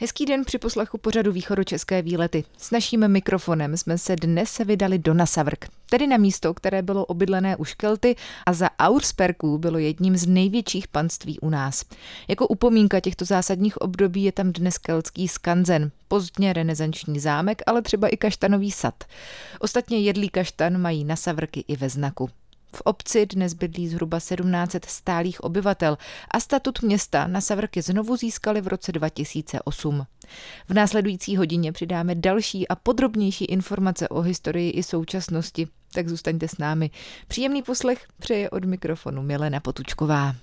Hezký den při poslechu pořadu Východočeské výlety. S naším mikrofonem jsme se dnes vydali do Nasavrk, tedy na místo, které bylo obydlené už Kelty a za Aursperků bylo jedním z největších panství u nás. Jako upomínka těchto zásadních období je tam dnes keltský skanzen, pozdně renesanční zámek, ale třeba i kaštanový sad. Ostatně jedlý kaštan mají Nasavrky i ve znaku. V obci dnes bydlí zhruba 1700 stálých obyvatel a statut města na Savrky znovu získali v roce 2008. V následující hodině přidáme další a podrobnější informace o historii i současnosti, tak zůstaňte s námi. Příjemný poslech přeje od mikrofonu Milena Potučková.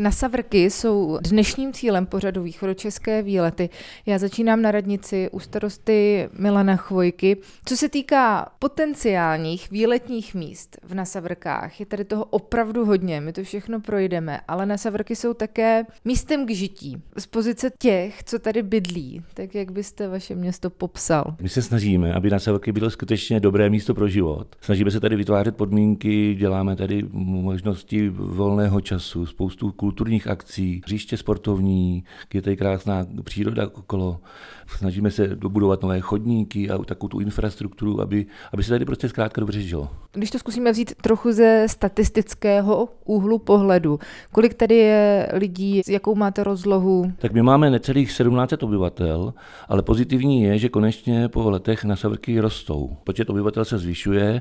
Na Savrky jsou dnešním cílem pořadu východočeské výlety. Já začínám na radnici u starosty Milana Chvojky. Co se týká potenciálních výletních míst v Nasavrkách, je tady toho opravdu hodně, my to všechno projdeme, ale Nasavrky jsou také místem k žití. Z pozice těch, co tady bydlí, tak jak byste vaše město popsal? My se snažíme, aby Nasavrky bylo skutečně dobré místo pro život. Snažíme se tady vytvářet podmínky, děláme tady možnosti volného času, spoustu kulturních akcí, hřiště sportovní, je tady krásná příroda okolo. Snažíme se dobudovat nové chodníky a takovou tu infrastrukturu, aby, aby se tady prostě zkrátka dobře žilo. Když to zkusíme vzít trochu ze statistického úhlu pohledu, kolik tady je lidí, jakou máte rozlohu? Tak my máme necelých 1700 obyvatel, ale pozitivní je, že konečně po letech na Savrky rostou. Počet obyvatel se zvyšuje,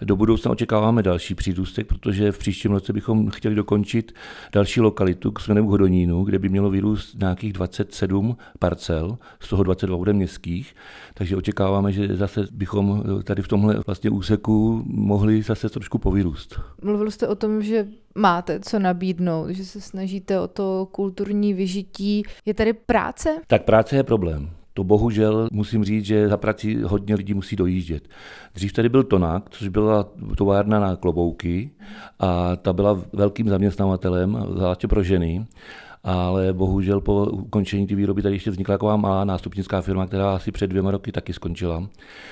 do budoucna očekáváme další přírůstek, protože v příštím roce bychom chtěli dokončit další lokalitu k jmenem Hodonínu, kde by mělo vyrůst nějakých 27 parcel, z toho 22 bude městských, takže očekáváme, že zase bychom tady v tomhle vlastně úseku mohli zase trošku povyrůst. Mluvil jste o tom, že máte co nabídnout, že se snažíte o to kulturní vyžití. Je tady práce? Tak práce je problém. To bohužel musím říct, že za prací hodně lidí musí dojíždět. Dřív tady byl Tonák, což byla továrna na klobouky a ta byla velkým zaměstnavatelem, zvláště pro ženy ale bohužel po ukončení té výroby tady ještě vznikla taková malá nástupnická firma, která asi před dvěma roky taky skončila.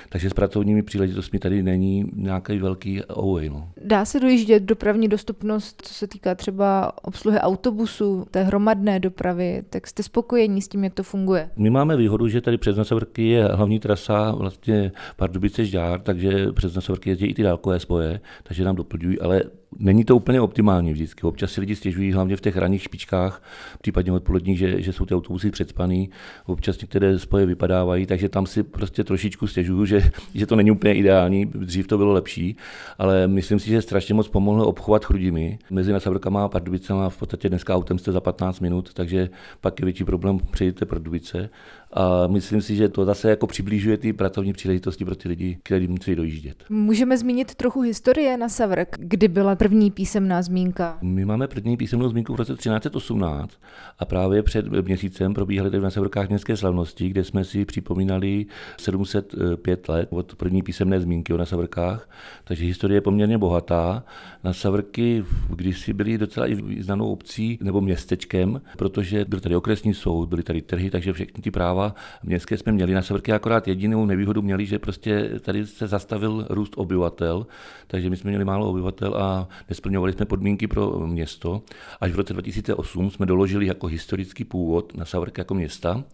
Takže s pracovními příležitostmi tady není nějaký velký ouvej. No. Dá se dojíždět dopravní dostupnost, co se týká třeba obsluhy autobusu, té hromadné dopravy, tak jste spokojení s tím, jak to funguje? My máme výhodu, že tady přes Nasavrky je hlavní trasa vlastně Pardubice Žďár, takže přes Nasavrky jezdí i ty dálkové spoje, takže nám doplňují, ale Není to úplně optimální vždycky. Občas si lidi stěžují, hlavně v těch ranních špičkách, případně odpoledních, že, že jsou ty autobusy předspaný. Občas některé spoje vypadávají, takže tam si prostě trošičku stěžuju, že, že to není úplně ideální. Dřív to bylo lepší, ale myslím si, že strašně moc pomohl obchovat Chrudimi. Mezi Nasavrkama a Pardubicama v podstatě dneska autem jste za 15 minut, takže pak je větší problém přejít Pardubice. A myslím si, že to zase jako přiblížuje ty pracovní příležitosti pro ty lidi, kteří musí dojíždět. Můžeme zmínit trochu historie na Savrk, kdy byla první písemná zmínka? My máme první písemnou zmínku v roce 1318 a právě před měsícem probíhaly tady na Savrkách městské slavnosti, kde jsme si připomínali 705 let od první písemné zmínky o Nasavrkách, takže historie je poměrně bohatá. Na Savrky kdysi byly docela i znanou obcí nebo městečkem, protože byl tady okresní soud, byly tady trhy, takže všechny ty práva práva městské jsme měli. Na severky akorát jedinou nevýhodu měli, že prostě tady se zastavil růst obyvatel, takže my jsme měli málo obyvatel a nesplňovali jsme podmínky pro město. Až v roce 2008 jsme doložili jako historický původ na Savrky jako města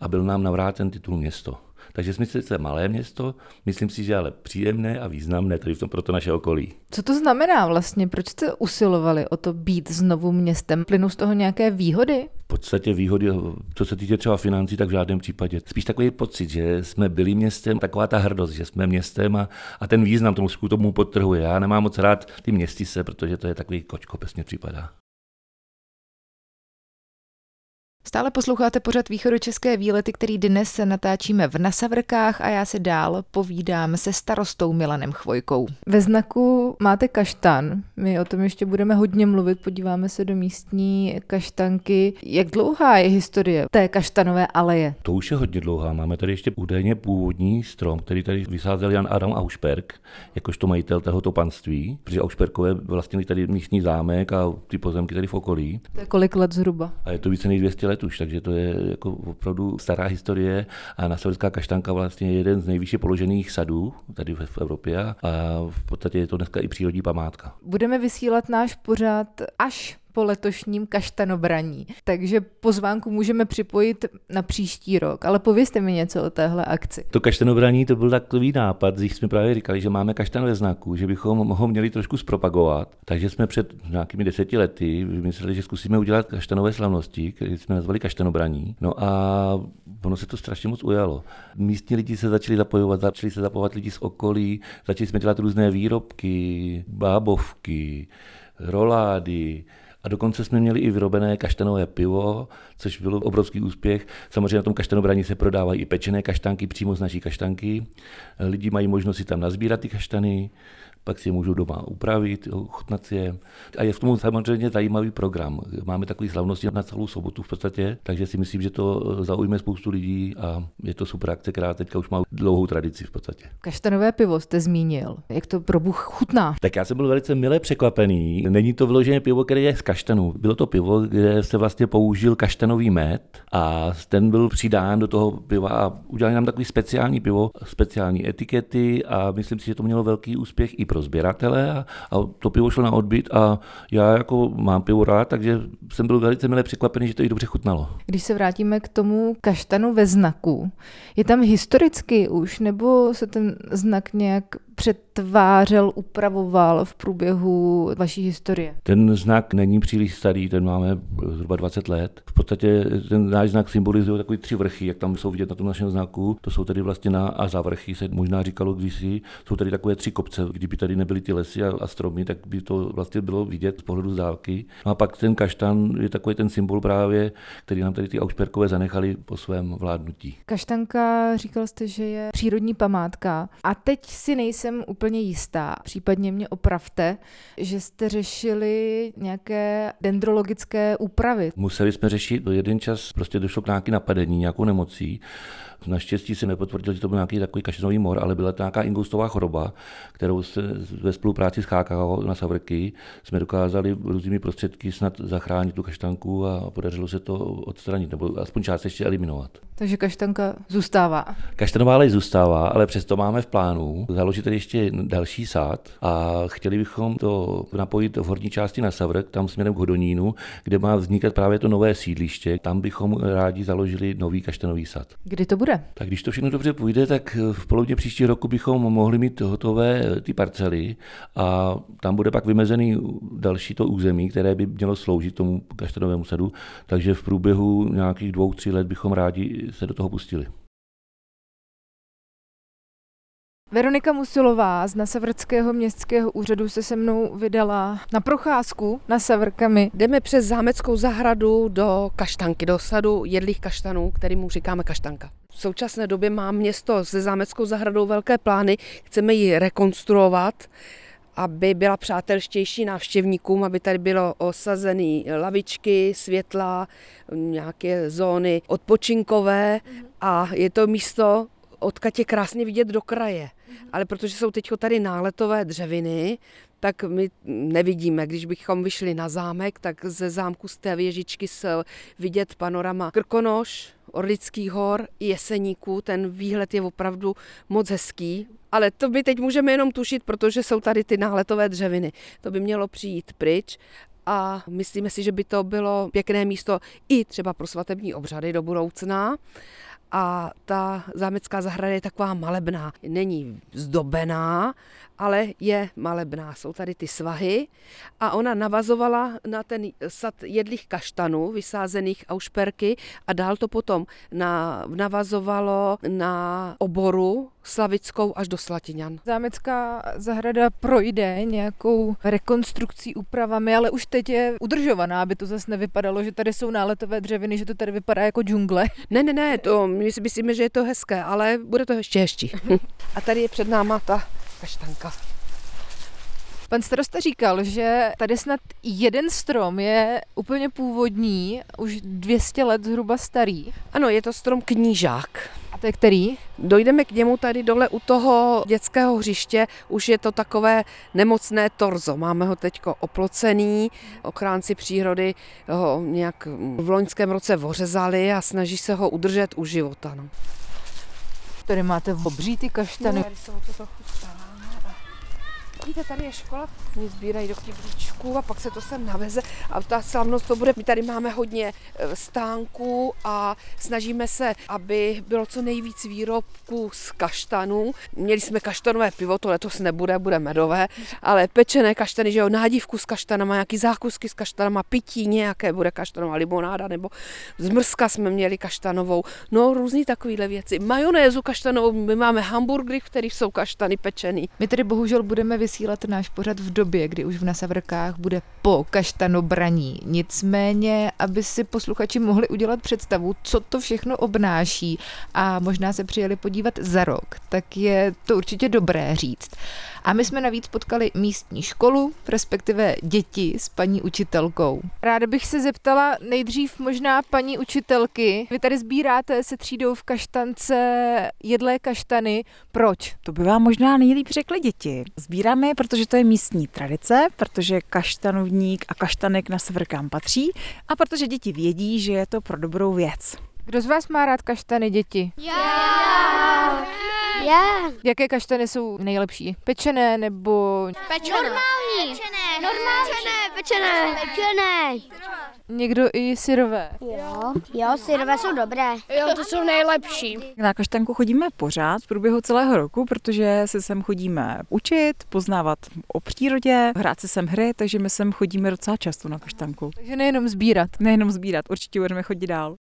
a byl nám navrácen titul město. Takže jsme sice malé město, myslím si, že ale příjemné a významné tady v tom pro to naše okolí. Co to znamená vlastně? Proč jste usilovali o to být znovu městem? Plynou z toho nějaké výhody? V podstatě výhody, co se týče třeba financí, tak v žádném případě. Spíš takový pocit, že jsme byli městem, taková ta hrdost, že jsme městem a, a ten význam tomu, tomu podtrhuje. Já nemám moc rád ty městice, protože to je takový kočko, pesně připadá. Stále posloucháte pořad východočeské výlety, který dnes se natáčíme v Nasavrkách a já se dál povídám se starostou Milanem Chvojkou. Ve znaku máte kaštan, my o tom ještě budeme hodně mluvit, podíváme se do místní kaštanky. Jak dlouhá je historie té kaštanové aleje? To už je hodně dlouhá, máme tady ještě údajně původní strom, který tady vysázel Jan Adam Aušperk, jakožto majitel tohoto panství, protože Aušperkové vlastnili tady místní zámek a ty pozemky tady v okolí. To je kolik let zhruba? A je to více než 200 let let už, takže to je jako opravdu stará historie a Nasaverská kaštanka vlastně je jeden z nejvýše položených sadů tady v Evropě a v podstatě je to dneska i přírodní památka. Budeme vysílat náš pořad až po letošním kaštanobraní. Takže pozvánku můžeme připojit na příští rok. Ale povězte mi něco o téhle akci. To kaštanobraní to byl takový nápad, když jsme právě říkali, že máme kaštanové znaku, že bychom ho měli trošku zpropagovat. Takže jsme před nějakými deseti lety vymysleli, že zkusíme udělat kaštanové slavnosti, které jsme nazvali kaštanobraní. No a ono se to strašně moc ujalo. Místní lidi se začali zapojovat, začali se zapojovat lidi z okolí, začali jsme dělat různé výrobky, bábovky, rolády, a dokonce jsme měli i vyrobené kaštanové pivo, což bylo obrovský úspěch. Samozřejmě na tom kaštanobraní se prodávají i pečené kaštanky přímo z naší kaštanky. Lidi mají možnost si tam nazbírat ty kaštany pak si je můžou doma upravit, ochutnat si je. A je v tom samozřejmě zajímavý program. Máme takový slavnosti na celou sobotu v podstatě, takže si myslím, že to eh, zaujme spoustu lidí a je to super akce, která teďka už má dlouhou tradici v podstatě. Kaštanové pivo jste zmínil. Jak to pro Bůh chutná? Tak já jsem byl velice milé překvapený. Není to vyložené pivo, které je z kaštanu. Bylo to pivo, kde se vlastně použil kaštanový med a ten byl přidán do toho piva a udělali nám takový speciální pivo, speciální etikety a myslím si, že to mělo velký úspěch i pro sběratele a, a to pivo šlo na odbyt a já jako mám pivo rád, takže jsem byl velice milé překvapený, že to i dobře chutnalo. Když se vrátíme k tomu kaštanu ve znaku, je tam historicky už, nebo se ten znak nějak přetvářel, upravoval v průběhu vaší historie? Ten znak není příliš starý, ten máme zhruba 20 let. V podstatě ten náš znak symbolizuje takový tři vrchy, jak tam jsou vidět na tom našem znaku. To jsou tedy vlastně na a zavrchy, se možná říkalo kdysi. Jsou tady takové tři kopce. Kdyby tady nebyly ty lesy a, a stromy, tak by to vlastně bylo vidět z pohledu z dálky. No a pak ten kaštan je takový ten symbol právě, který nám tady ty Aušperkové zanechali po svém vládnutí. Kaštanka, říkal jste, že je přírodní památka. A teď si nejsem nejsem úplně jistá, případně mě opravte, že jste řešili nějaké dendrologické úpravy. Museli jsme řešit, jeden čas prostě došlo k nějaké napadení, nějakou nemocí Naštěstí se nepotvrdil, že to byl nějaký takový kaštanový mor, ale byla to nějaká ingustová choroba, kterou se ve spolupráci s HKO na Savrky jsme dokázali různými prostředky snad zachránit tu kaštanku a podařilo se to odstranit, nebo aspoň částečně eliminovat. Takže kaštanka zůstává. Kaštanová ale zůstává, ale přesto máme v plánu založit tady ještě další sád a chtěli bychom to napojit v horní části na Savrk, tam směrem k Hodonínu, kde má vznikat právě to nové sídliště. Tam bychom rádi založili nový kaštanový sad. Kdy to bude? Bude? Tak když to všechno dobře půjde, tak v polovině příští roku bychom mohli mít hotové ty parcely a tam bude pak vymezený další to území, které by mělo sloužit tomu kaštanovému sadu, takže v průběhu nějakých dvou, tří let bychom rádi se do toho pustili. Veronika Musilová z Nasavrckého městského úřadu se se mnou vydala na procházku na Savrkami. Jdeme přes zámeckou zahradu do kaštanky, do sadu jedlých kaštanů, kterým říkáme kaštanka. V současné době má město se zámeckou zahradou velké plány, chceme ji rekonstruovat, aby byla přátelštější návštěvníkům, aby tady bylo osazené lavičky, světla, nějaké zóny odpočinkové a je to místo, odkud je krásně vidět do kraje. Ale protože jsou teď tady náletové dřeviny, tak my nevidíme. Když bychom vyšli na zámek, tak ze zámku z té věžičky se vidět panorama Krkonoš, Orlických hor, Jeseníků. Ten výhled je opravdu moc hezký. Ale to by teď můžeme jenom tušit, protože jsou tady ty náletové dřeviny. To by mělo přijít pryč a myslíme si, že by to bylo pěkné místo i třeba pro svatební obřady do budoucna a ta zámecká zahrada je taková malebná. Není zdobená, ale je malebná. Jsou tady ty svahy a ona navazovala na ten sad jedlých kaštanů, vysázených aušperky a dál to potom na, navazovalo na oboru Slavickou až do Slatiňan. Zámecká zahrada projde nějakou rekonstrukcí, úpravami, ale už teď je udržovaná, aby to zase nevypadalo, že tady jsou náletové dřeviny, že to tady vypadá jako džungle. Ne, ne, ne, to my si myslíme, že je to hezké, ale bude to ještě hezčí. A tady je před náma ta kaštanka. Pan starosta říkal, že tady snad jeden strom je úplně původní, už 200 let zhruba starý. Ano, je to strom knížák. To je který? Dojdeme k němu tady dole u toho dětského hřiště, už je to takové nemocné torzo. Máme ho teď oplocený, ochránci přírody ho nějak v loňském roce vořezali a snaží se ho udržet u života. No. Tady máte obří ty kaštany. No, to trochu Víte, tady je škola, oni sbírají do kyblíčků a pak se to sem naveze a ta slavnost to bude. My tady máme hodně e, stánků a snažíme se, aby bylo co nejvíc výrobků z kaštanů. Měli jsme kaštanové pivo, to letos nebude, bude medové, ale pečené kaštany, že jo, nádívku s kaštanama, nějaký zákusky s kaštanama, pití nějaké, bude kaštanová limonáda nebo zmrzka jsme měli kaštanovou, no různý takovýhle věci. Majonézu kaštanovou, my máme hamburgery, v kterých jsou kaštany pečený. My tedy bohužel budeme vysílat náš pořad v době, kdy už v Nasavrkách bude po kaštanobraní. Nicméně, aby si posluchači mohli udělat představu, co to všechno obnáší a možná se přijeli podívat za rok, tak je to určitě dobré říct. A my jsme navíc potkali místní školu, respektive děti s paní učitelkou. Ráda bych se zeptala nejdřív možná paní učitelky. Vy tady sbíráte se třídou v kaštance jedlé kaštany. Proč? To by vám možná nejlíp řekly děti. Sbíráme je, protože to je místní tradice, protože kaštanovník a kaštanek na severkám patří a protože děti vědí, že je to pro dobrou věc. Kdo z vás má rád kaštany, děti? Já! Já! Jaké kaštany jsou nejlepší? Pečené nebo Pečené. Normální. Pečené. Normální. Pečené. Pečené. někdo i syrové? Jo, jo, syrové jsou dobré. Jo, to jsou nejlepší. Na kaštanku chodíme pořád v průběhu celého roku, protože se sem chodíme učit, poznávat o přírodě, hrát si sem hry, takže my sem chodíme docela často na kaštanku. Takže nejenom sbírat. Nejenom sbírat, určitě budeme chodit dál.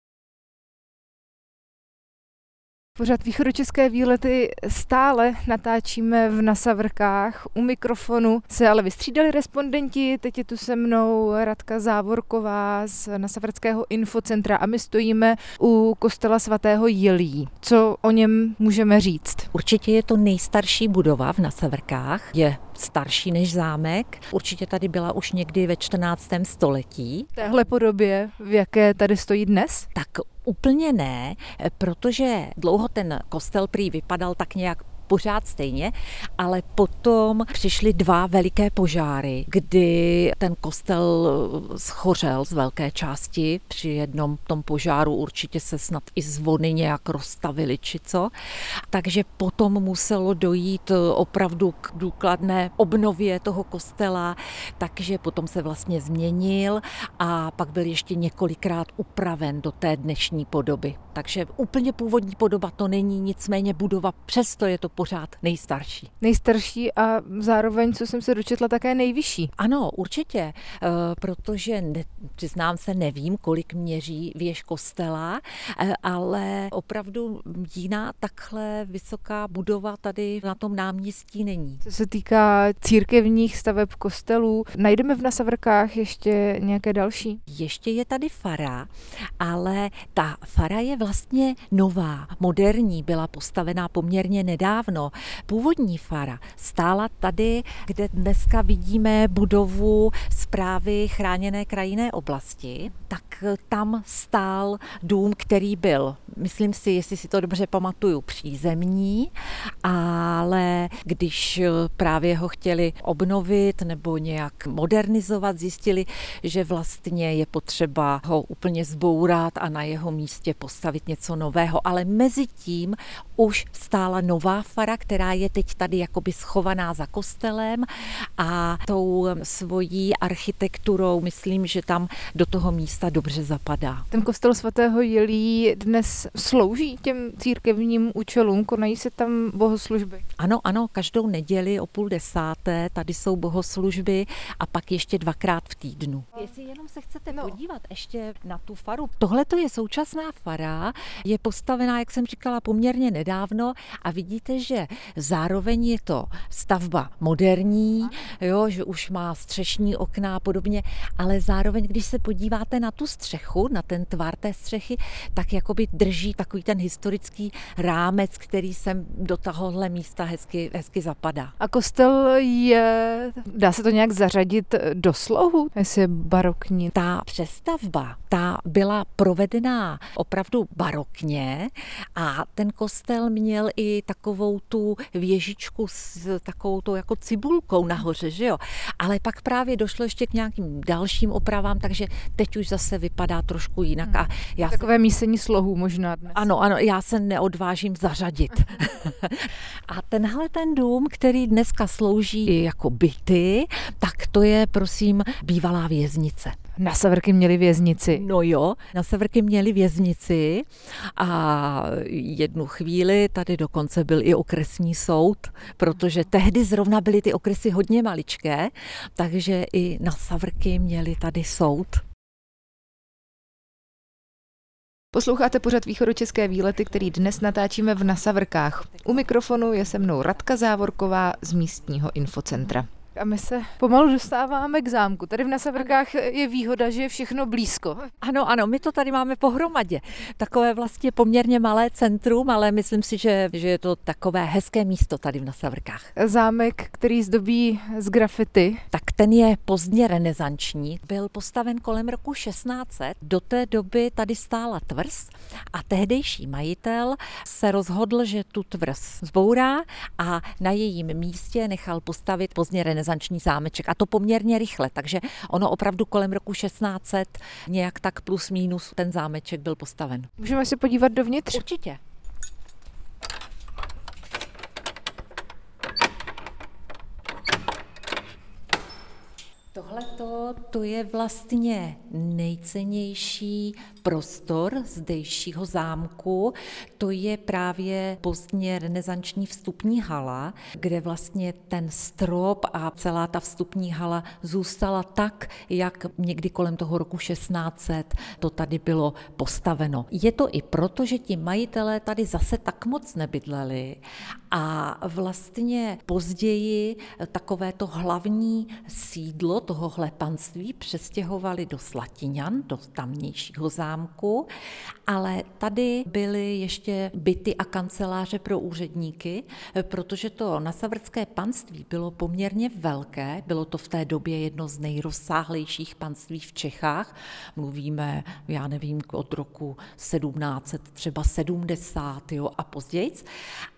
Pořád východočeské výlety stále natáčíme v Nasavrkách. U mikrofonu se ale vystřídali respondenti. Teď je tu se mnou Radka Závorková z Nasavrského infocentra a my stojíme u kostela svatého Jelí. Co o něm můžeme říct? Určitě je to nejstarší budova v Nasavrkách, je starší než zámek. Určitě tady byla už někdy ve 14. století. V téhle podobě, v jaké tady stojí dnes? Tak úplně ne, protože dlouho ten kostel prý vypadal tak nějak pořád stejně, ale potom přišly dva veliké požáry, kdy ten kostel schořel z velké části. Při jednom tom požáru určitě se snad i zvony nějak rozstavily či co. Takže potom muselo dojít opravdu k důkladné obnově toho kostela, takže potom se vlastně změnil a pak byl ještě několikrát upraven do té dnešní podoby. Takže úplně původní podoba to není, nicméně budova, přesto je to pořád nejstarší. Nejstarší a zároveň, co jsem se dočetla, také nejvyšší. Ano, určitě, eh, protože ne, přiznám se, nevím, kolik měří věž kostela, eh, ale opravdu jiná takhle vysoká budova tady na tom náměstí není. Co se týká církevních staveb kostelů, najdeme v Nasavrkách ještě nějaké další? Ještě je tady fara, ale ta fara je vlastně nová, moderní, byla postavená poměrně nedávno. Původní fara stála tady, kde dneska vidíme budovu zprávy chráněné krajinné oblasti, tak tam stál dům, který byl, myslím si, jestli si to dobře pamatuju, přízemní, ale když právě ho chtěli obnovit nebo nějak modernizovat, zjistili, že vlastně je potřeba ho úplně zbourat a na jeho místě postavit něco nového. Ale mezi tím už stála nová fara, která je teď tady jakoby schovaná za kostelem a tou svojí architekturou myslím, že tam do toho místa dobře zapadá. Ten kostel svatého Jelí dnes slouží těm církevním účelům, konají se tam bohoslužby. Ano, ano, každou neděli o půl desáté tady jsou bohoslužby a pak ještě dvakrát v týdnu. Jestli jenom se chcete no. podívat ještě na tu faru. Tohle to je současná fara, je postavená, jak jsem říkala, poměrně nedávno a vidíte, že zároveň je to stavba moderní, jo, že už má střešní okna a podobně, ale zároveň, když se podíváte na tu střechu, na ten tvar té střechy, tak jakoby drží takový ten historický rámec, který sem do tohohle místa hezky, hezky zapadá. A kostel je, dá se to nějak zařadit do slohu, jestli je barokní? Ta přestavba, ta byla provedená opravdu barokně a ten kostel měl i takovou tu věžičku s takovou tou jako cibulkou nahoře, že jo. Ale pak právě došlo ještě k nějakým dalším opravám, takže teď už zase vypadá trošku jinak. A já Takové se... mísení slohů možná dnes. Ano, ano, já se neodvážím zařadit. A tenhle ten dům, který dneska slouží jako byty, tak to je, prosím, bývalá věznice. Na Savrky měli věznici. No jo, na Severky měli věznici a jednu chvíli tady dokonce byl i okresní soud, protože tehdy zrovna byly ty okresy hodně maličké, takže i na Savrky měli tady soud. Posloucháte pořad východočeské výlety, který dnes natáčíme v Nasavrkách. U mikrofonu je se mnou Radka Závorková z místního infocentra. A my se pomalu dostáváme k zámku. Tady v Nasavrkách je výhoda, že je všechno blízko. Ano, ano, my to tady máme pohromadě. Takové vlastně poměrně malé centrum, ale myslím si, že, že je to takové hezké místo tady v Nasavrkách. Zámek, který zdobí z grafity. Tak ten je pozdně renesanční. Byl postaven kolem roku 1600. Do té doby tady stála tvrz a tehdejší majitel se rozhodl, že tu tvrz zbourá a na jejím místě nechal postavit pozdně renesanční renesanční zámeček a to poměrně rychle, takže ono opravdu kolem roku 1600 nějak tak plus minus ten zámeček byl postaven. Můžeme se podívat dovnitř? Určitě. To je vlastně nejcennější prostor zdejšího zámku. To je právě pozdně renesanční vstupní hala, kde vlastně ten strop a celá ta vstupní hala zůstala tak, jak někdy kolem toho roku 1600 to tady bylo postaveno. Je to i proto, že ti majitelé tady zase tak moc nebydleli a vlastně později takové to hlavní sídlo tohohle panství přestěhovali do Slatiňan, do tamnějšího zámku, ale tady byly ještě byty a kanceláře pro úředníky, protože to nasavrské panství bylo poměrně velké, bylo to v té době jedno z nejrozsáhlejších panství v Čechách. Mluvíme, já nevím, od roku 1700, třeba 70 jo, a později.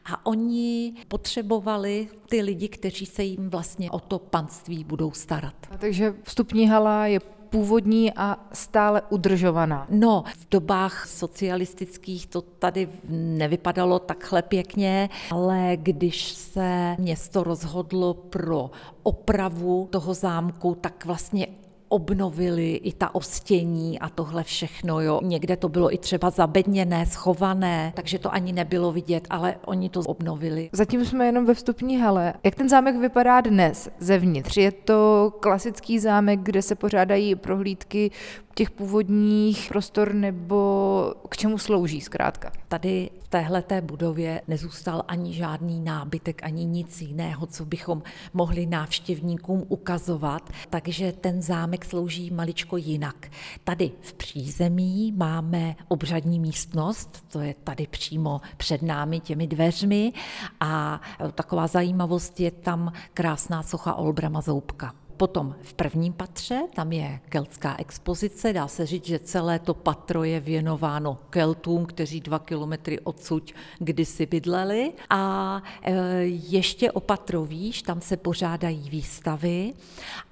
A oni potřebovali ty lidi, kteří se jim vlastně o to panství budou starat. A takže vstupní hala je původní a stále udržovaná. No, v dobách socialistických to tady nevypadalo takhle pěkně, ale když se město rozhodlo pro opravu toho zámku, tak vlastně obnovili i ta ostění a tohle všechno. Jo. Někde to bylo i třeba zabedněné, schované, takže to ani nebylo vidět, ale oni to obnovili. Zatím jsme jenom ve vstupní hale. Jak ten zámek vypadá dnes zevnitř? Je to klasický zámek, kde se pořádají prohlídky těch původních prostor nebo k čemu slouží zkrátka? Tady v téhleté budově nezůstal ani žádný nábytek, ani nic jiného, co bychom mohli návštěvníkům ukazovat, takže ten zámek slouží maličko jinak. Tady v přízemí máme obřadní místnost, to je tady přímo před námi těmi dveřmi a taková zajímavost je tam krásná socha Olbrama Zoubka. Potom v prvním patře, tam je keltská expozice, dá se říct, že celé to patro je věnováno Keltům, kteří dva kilometry odsud kdysi bydleli. A e, ještě o patro výš, tam se pořádají výstavy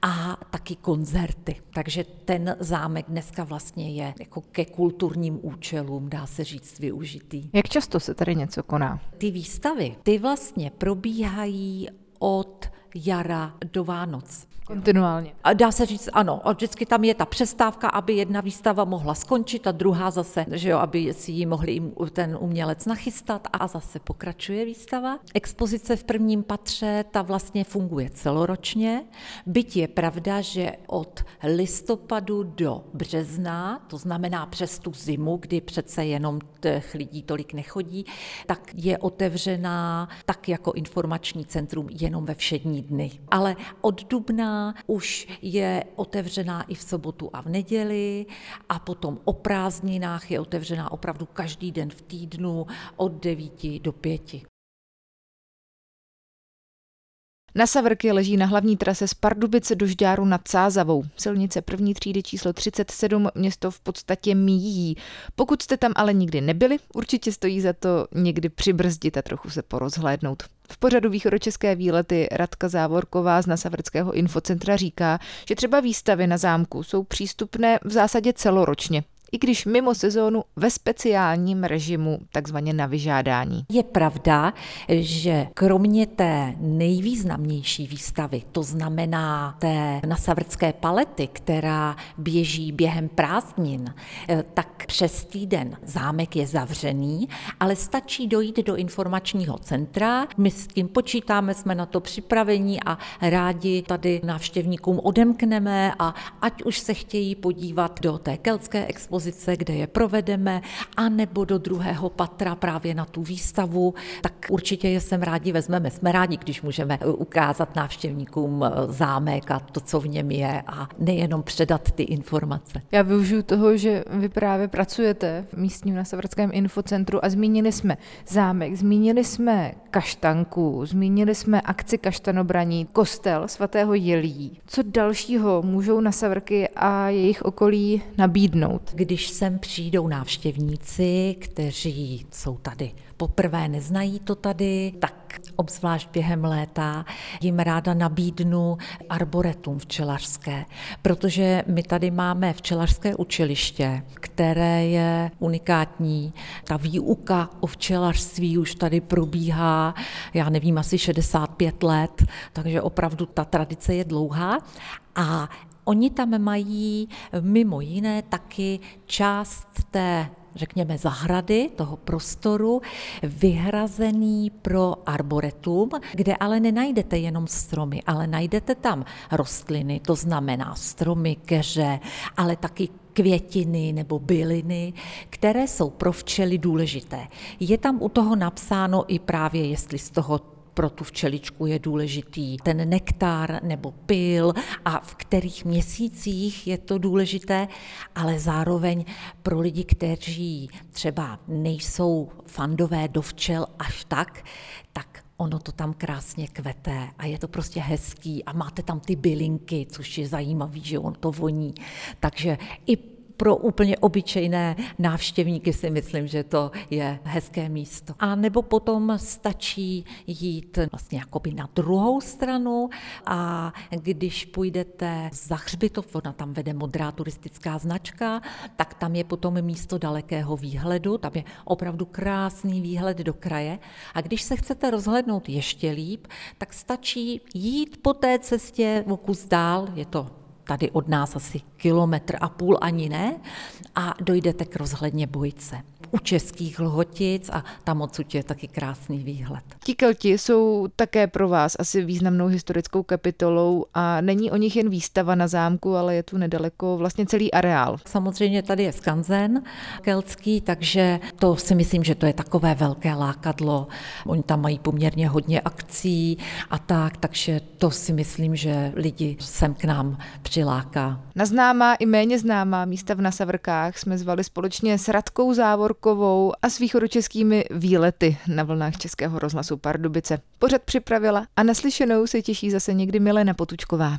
a taky koncerty. Takže ten zámek dneska vlastně je jako ke kulturním účelům, dá se říct, využitý. Jak často se tady něco koná? Ty výstavy, ty vlastně probíhají od jara do Vánoc. Kontinuálně. A dá se říct, ano, a vždycky tam je ta přestávka, aby jedna výstava mohla skončit a druhá zase, že jo, aby si ji mohli ten umělec nachystat a zase pokračuje výstava. Expozice v prvním patře, ta vlastně funguje celoročně. Byť je pravda, že od listopadu do března, to znamená přes tu zimu, kdy přece jenom těch lidí tolik nechodí, tak je otevřená tak jako informační centrum jenom ve všední dny. Ale od dubna už je otevřená i v sobotu a v neděli a potom o prázdninách je otevřená opravdu každý den v týdnu od 9 do 5. Na Savrky leží na hlavní trase z Pardubice do Žďáru nad Sázavou. Silnice první třídy číslo 37 město v podstatě míjí. Pokud jste tam ale nikdy nebyli, určitě stojí za to někdy přibrzdit a trochu se porozhlédnout. V pořadu východočeské výlety Radka Závorková z Nasavrského infocentra říká, že třeba výstavy na zámku jsou přístupné v zásadě celoročně i když mimo sezónu ve speciálním režimu, takzvaně na vyžádání. Je pravda, že kromě té nejvýznamnější výstavy, to znamená té nasavrcké palety, která běží během prázdnin, eh, tak přes týden zámek je zavřený, ale stačí dojít do informačního centra. My s tím počítáme, jsme na to připravení a rádi tady návštěvníkům odemkneme a ať už se chtějí podívat do té keltské expozice, kde je provedeme, anebo do druhého patra právě na tu výstavu, tak určitě je sem rádi vezmeme. Jsme rádi, když můžeme ukázat návštěvníkům zámek a to, co v něm je a nejenom předat ty informace. Já využiju toho, že vy právě pracujete v místním na Severském infocentru a zmínili jsme zámek, zmínili jsme kaštanku, zmínili jsme akci kaštanobraní, kostel svatého Jelí. Co dalšího můžou na Severky a jejich okolí nabídnout? Když sem přijdou návštěvníci, kteří jsou tady poprvé, neznají to tady, tak obzvlášť během léta jim ráda nabídnu arboretum včelařské, protože my tady máme včelařské učiliště, které je unikátní. Ta výuka o včelařství už tady probíhá, já nevím, asi 65 let, takže opravdu ta tradice je dlouhá a Oni tam mají mimo jiné taky část té řekněme, zahrady, toho prostoru, vyhrazený pro arboretum, kde ale nenajdete jenom stromy, ale najdete tam rostliny, to znamená stromy, keře, ale taky květiny nebo byliny, které jsou pro včely důležité. Je tam u toho napsáno i právě, jestli z toho pro tu včeličku je důležitý ten nektar nebo pil a v kterých měsících je to důležité, ale zároveň pro lidi, kteří třeba nejsou fandové do včel až tak, tak ono to tam krásně kvete a je to prostě hezký a máte tam ty bylinky, což je zajímavý, že on to voní. Takže i pro úplně obyčejné návštěvníky si myslím, že to je hezké místo. A nebo potom stačí jít vlastně jakoby na druhou stranu a když půjdete za hřbitov, ona tam vede modrá turistická značka, tak tam je potom místo dalekého výhledu, tam je opravdu krásný výhled do kraje a když se chcete rozhlednout ještě líp, tak stačí jít po té cestě o kus dál, je to tady od nás asi kilometr a půl ani ne, a dojdete k rozhledně Bojce u českých lhotic a tam odsud je taky krásný výhled. Ti Kelti jsou také pro vás asi významnou historickou kapitolou a není o nich jen výstava na zámku, ale je tu nedaleko vlastně celý areál. Samozřejmě tady je skanzen keltský, takže to si myslím, že to je takové velké lákadlo. Oni tam mají poměrně hodně akcí a tak, takže to si myslím, že lidi sem k nám přiláká. Na známá i méně známá místa v Nasavrkách jsme zvali společně s Radkou Závorkou Markovou a s východočeskými výlety na vlnách Českého rozhlasu Pardubice. Pořad připravila a naslyšenou se těší zase někdy Milena Potučková.